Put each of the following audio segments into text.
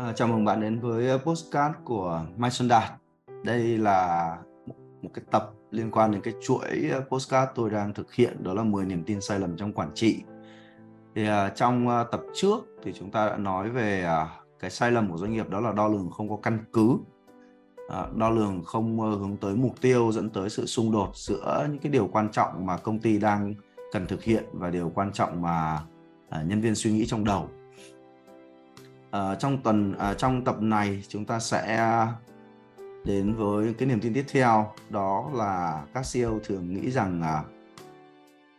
À, chào mừng bạn đến với ờ, postcard của Mai Xuân Đạt. Đây là một cái tập liên quan đến cái chuỗi ờ, postcard tôi đang thực hiện đó là 10 niềm tin sai lầm trong quản trị. Thì à, trong à, tập trước thì chúng ta đã nói về à, cái sai lầm của doanh nghiệp đó là đo lường không có căn cứ. À, đo lường không à, hướng tới mục tiêu dẫn tới sự xung đột giữa những cái điều quan trọng mà công ty đang cần thực hiện và điều quan trọng mà à, nhân viên suy nghĩ trong đầu uh, trong tuần uh, trong tập này chúng ta sẽ đến với cái niềm tin tiếp theo đó là các CEO thường nghĩ rằng uh,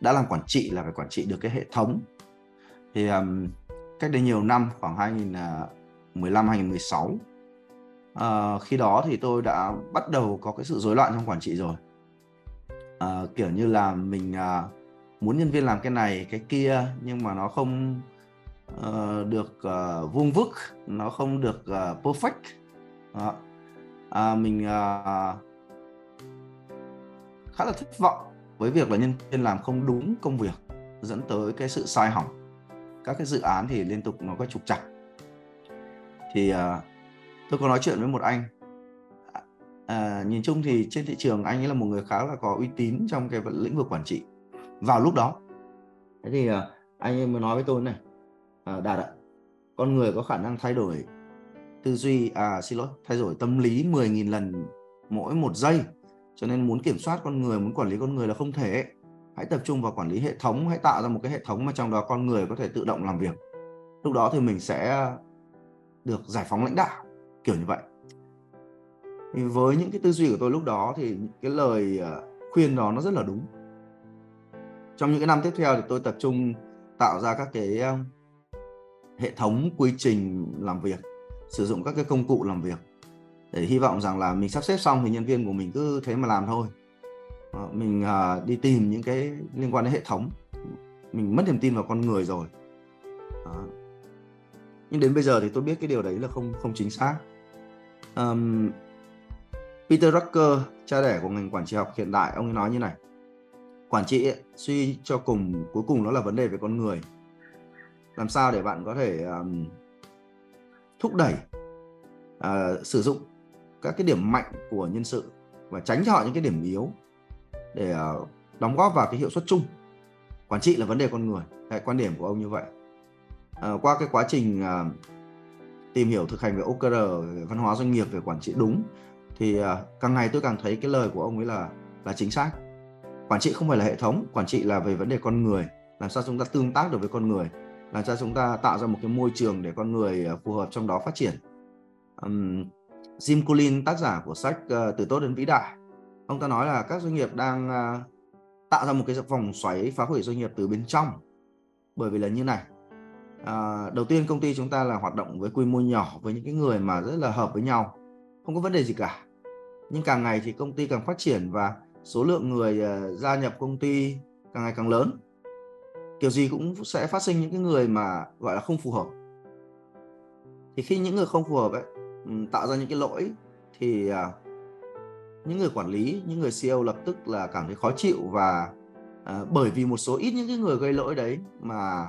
đã làm quản trị là phải quản trị được cái hệ thống. Thì um, cách đây nhiều năm khoảng 2015 2016 uh, khi đó thì tôi đã bắt đầu có cái sự rối loạn trong quản trị rồi. Uh, kiểu như là mình uh, muốn nhân viên làm cái này cái kia nhưng mà nó không uh, được uh, vuông vức nó không được uh, perfect. Đó. À, mình uh, khá là thất vọng với việc là nhân viên làm không đúng công việc dẫn tới cái sự sai hỏng. Các cái dự án thì liên tục nó có trục trặc. Thì uh, tôi có nói chuyện với một anh. À, à, nhìn chung thì trên thị trường anh ấy là một người khá là có uy tín trong cái lĩnh vực quản trị. Vào lúc đó thế thì uh, anh ấy mới nói với tôi này à, đạt ạ. Con người có khả năng thay đổi tư duy à xin lỗi thay đổi tâm lý 10.000 lần mỗi một giây. Cho nên muốn kiểm soát con người muốn quản lý con người là không thể. Hãy tập trung vào quản lý hệ thống hãy tạo ra một cái hệ thống mà trong đó con người có thể tự động làm việc. Lúc đó thì mình sẽ được giải phóng lãnh đạo kiểu như vậy. Thì với những cái tư duy của tôi lúc đó thì cái lời à, khuyên đó nó rất là đúng. Trong những cái năm tiếp theo thì tôi tập trung tạo ra các cái à, hệ thống quy trình làm việc sử dụng các cái công cụ làm việc. Để hy vọng rằng là mình sắp xếp xong thì nhân viên của mình cứ thế mà làm thôi. Mình uh, đi tìm những cái liên quan đến hệ thống. Mình mất niềm tin vào con người rồi. Đó. nhưng đến bây giờ thì tôi biết cái điều đấy là không không chính xác. Um, Peter Drucker cha đẻ của ngành quản trị học hiện đại ông ấy nói như này. Quản trị ấy, suy cho cùng cuối cùng nó là vấn đề về con người làm sao để bạn có thể um, thúc đẩy uh, sử dụng các cái điểm mạnh của nhân sự và tránh cho họ những cái điểm yếu để uh, đóng góp vào cái hiệu suất chung. Quản trị là vấn đề con người cái quan điểm của ông như vậy. Uh, qua cái quá trình uh, tìm hiểu thực hành về OKR về văn hóa doanh nghiệp về quản trị đúng thì uh, càng ngày tôi càng thấy cái lời của ông ấy là là chính xác. Quản trị không phải là hệ thống quản trị là về vấn đề con người làm sao chúng ta tương tác được với con người làm cho chúng ta tạo ra một cái môi trường để con người à, phù hợp trong đó phát triển. Um, Jim Collins tác giả của sách uh, từ tốt đến vĩ đại ông ta nói là các doanh nghiệp đang uh, tạo ra một cái vòng xoáy phá hủy doanh nghiệp từ bên trong. Bởi vì là như này à, đầu tiên công ty chúng ta là hoạt động với quy mô nhỏ với những cái người mà rất là hợp với nhau không có vấn đề gì cả. Nhưng càng ngày thì công ty càng phát triển và số lượng người uh, gia nhập công ty càng ngày càng lớn kiểu gì cũng sẽ phát sinh những cái người mà gọi là không phù hợp. Thì khi những người không phù hợp ấy tạo ra những cái lỗi thì à, những người quản lý những người CEO lập tức là cảm thấy khó chịu và à, bởi vì một số ít những cái người gây lỗi đấy mà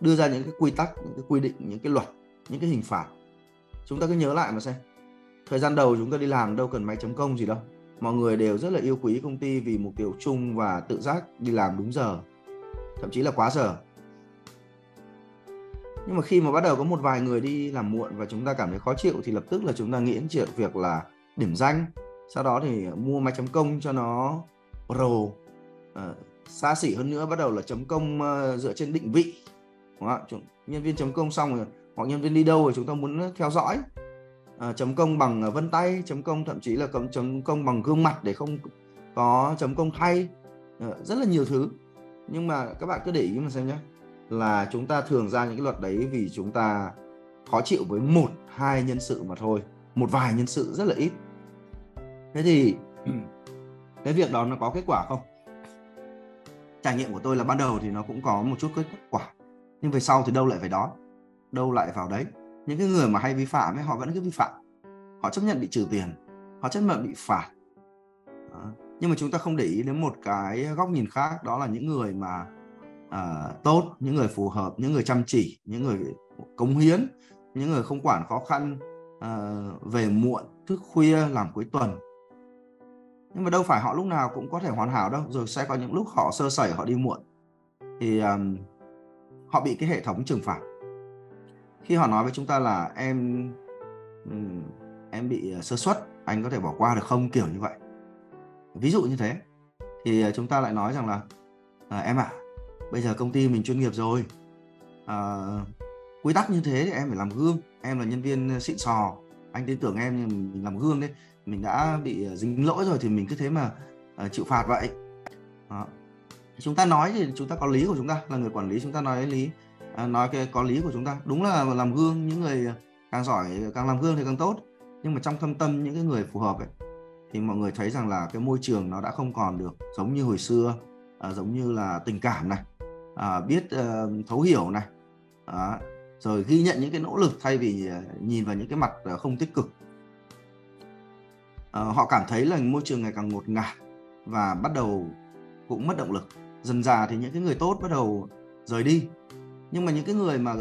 đưa ra những cái quy tắc những cái quy định những cái luật những cái hình phạt. Chúng ta cứ nhớ lại mà xem. Thời gian đầu chúng ta đi làm đâu cần máy chấm công gì đâu. Mọi người đều rất là yêu quý công ty vì mục tiêu chung và tự giác đi làm đúng giờ thậm chí là quá giờ. Nhưng mà khi mà bắt đầu có một vài người đi làm muộn và chúng ta cảm thấy khó chịu thì lập tức là chúng ta nghĩ đến chuyện việc là điểm danh. Sau đó thì mua máy chấm công cho nó pro uh, xa xỉ hơn nữa bắt đầu là chấm công uh, dựa trên định vị. Đúng không? nhân viên chấm công xong rồi hoặc nhân viên đi đâu rồi chúng ta muốn theo dõi. Uh, chấm công bằng vân tay chấm công thậm chí là chấm công bằng gương mặt để không có chấm công thay uh, rất là nhiều thứ nhưng mà các bạn cứ để ý mà xem nhé là chúng ta thường ra những cái luật đấy vì chúng ta khó chịu với một, hai nhân sự mà thôi. Một vài nhân sự rất là ít. Thế thì cái việc đó nó có kết quả không? Trải nghiệm của tôi là ban đầu thì nó cũng có một chút kết quả. Nhưng về sau thì đâu lại phải đó? Đâu lại vào đấy? Những cái người mà hay vi phạm ấy, họ vẫn cứ vi phạm. Họ chấp nhận bị trừ tiền. Họ chấp nhận bị phạt. Đó nhưng mà chúng ta không để ý đến một cái góc nhìn khác đó là những người mà uh, tốt những người phù hợp những người chăm chỉ những người cống hiến những người không quản khó khăn uh, về muộn thức khuya làm cuối tuần. Nhưng mà đâu phải họ lúc nào cũng có thể hoàn hảo đâu rồi sẽ có những lúc họ sơ sẩy họ đi muộn. Thì um, họ bị cái hệ thống trừng phạt. Khi họ nói với chúng ta là em um, em bị ờ, sơ suất anh có thể bỏ qua được không? Kiểu như vậy ví dụ như thế. Thì à, chúng ta lại nói rằng là à, em ạ à, bây giờ công ty mình chuyên nghiệp rồi. À, quy tắc như thế thì em phải làm gương. Em là nhân viên xịn sò. Anh tin tưởng em nhưng mình làm gương đấy. Mình đã bị à, dính lỗi rồi thì mình cứ thế mà uh, chịu phạt vậy. Đó. chúng ta nói thì chúng ta có lý của chúng ta là người quản lý chúng ta nói lý uh, nói cái có lý của chúng ta. Đúng là làm gương những người càng giỏi càng làm gương thì càng tốt. Nhưng mà trong thâm tâm những cái người phù hợp ấy thì mọi người thấy rằng là cái môi trường nó đã không còn được giống như hồi xưa à, giống như là tình cảm này à, biết à, thấu hiểu này à, rồi ghi nhận những cái nỗ lực thay vì ờ, nhìn vào những cái mặt ờ, không tích cực. À, họ cảm thấy là môi trường ngày càng ngột ngạt và bắt đầu cũng mất động lực. Dần dà thì những cái người tốt bắt đầu rời đi. Nhưng mà những cái người mà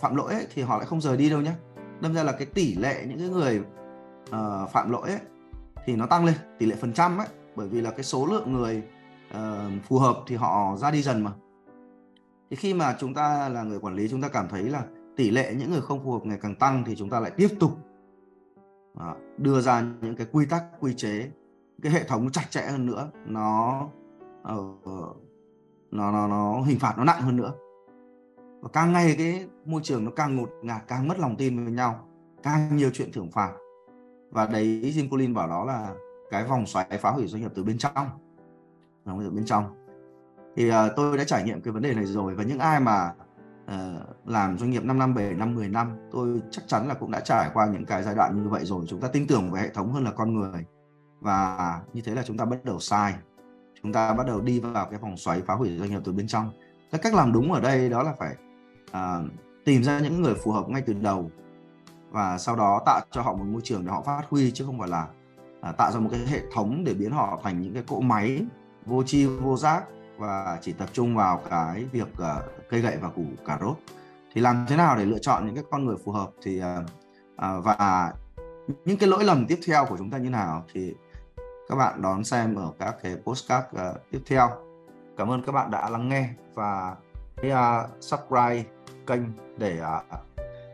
phạm lỗi ấy, thì họ lại không rời đi đâu nhé đâm ra là cái tỷ lệ những cái người uh, phạm lỗi ấy, thì nó tăng lên tỷ lệ phần trăm ấy bởi vì là cái số lượng người uh, phù hợp thì họ ra đi dần mà. Thì khi mà chúng ta là người quản lý chúng ta cảm thấy là tỷ lệ những người không phù hợp ngày càng tăng thì chúng ta lại tiếp tục uh, đưa ra những cái quy tắc quy chế cái hệ thống chặt chẽ hơn nữa. Nó uh, nó nó nó hình phạt nó nặng hơn nữa. Và càng ngày cái môi trường nó càng ngột ngạt càng mất lòng tin với nhau càng nhiều chuyện thưởng phạt và đấy Jim Collins bảo đó là cái vòng xoáy phá hủy doanh nghiệp từ bên trong. Vòng từ bên trong. Thì uh, tôi đã trải nghiệm cái vấn đề này rồi và những ai mà uh, làm doanh nghiệp 5 năm 7 năm 10 năm tôi chắc chắn là cũng đã trải qua những cái giai đoạn như vậy rồi. Chúng ta tin tưởng về hệ thống hơn là con người. Và như thế là chúng ta bắt đầu sai. Chúng ta bắt đầu đi vào cái vòng xoáy phá hủy doanh nghiệp từ bên trong. Cái cách làm đúng ở đây đó là phải uh, tìm ra những người phù hợp ngay từ đầu và sau đó tạo cho họ một môi trường để họ phát huy chứ không phải là à, tạo ra một cái hệ thống để biến họ thành những cái cỗ máy vô tri vô giác. Và chỉ tập trung vào cái việc uh, cây gậy và củ cà rốt. Thì làm thế nào để lựa chọn những cái con người phù hợp thì uh, uh, và những cái lỗi lầm tiếp theo của chúng ta như nào thì các bạn đón xem ở các cái postcard uh, tiếp theo. Cảm ơn các bạn đã lắng nghe và uh, subscribe kênh để uh,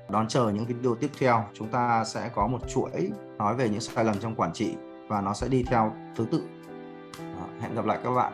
đón chờ những video tiếp theo, chúng ta sẽ có một chuỗi nói về những sai lầm trong quản trị và nó sẽ đi theo thứ tự. Hẹn gặp lại các bạn.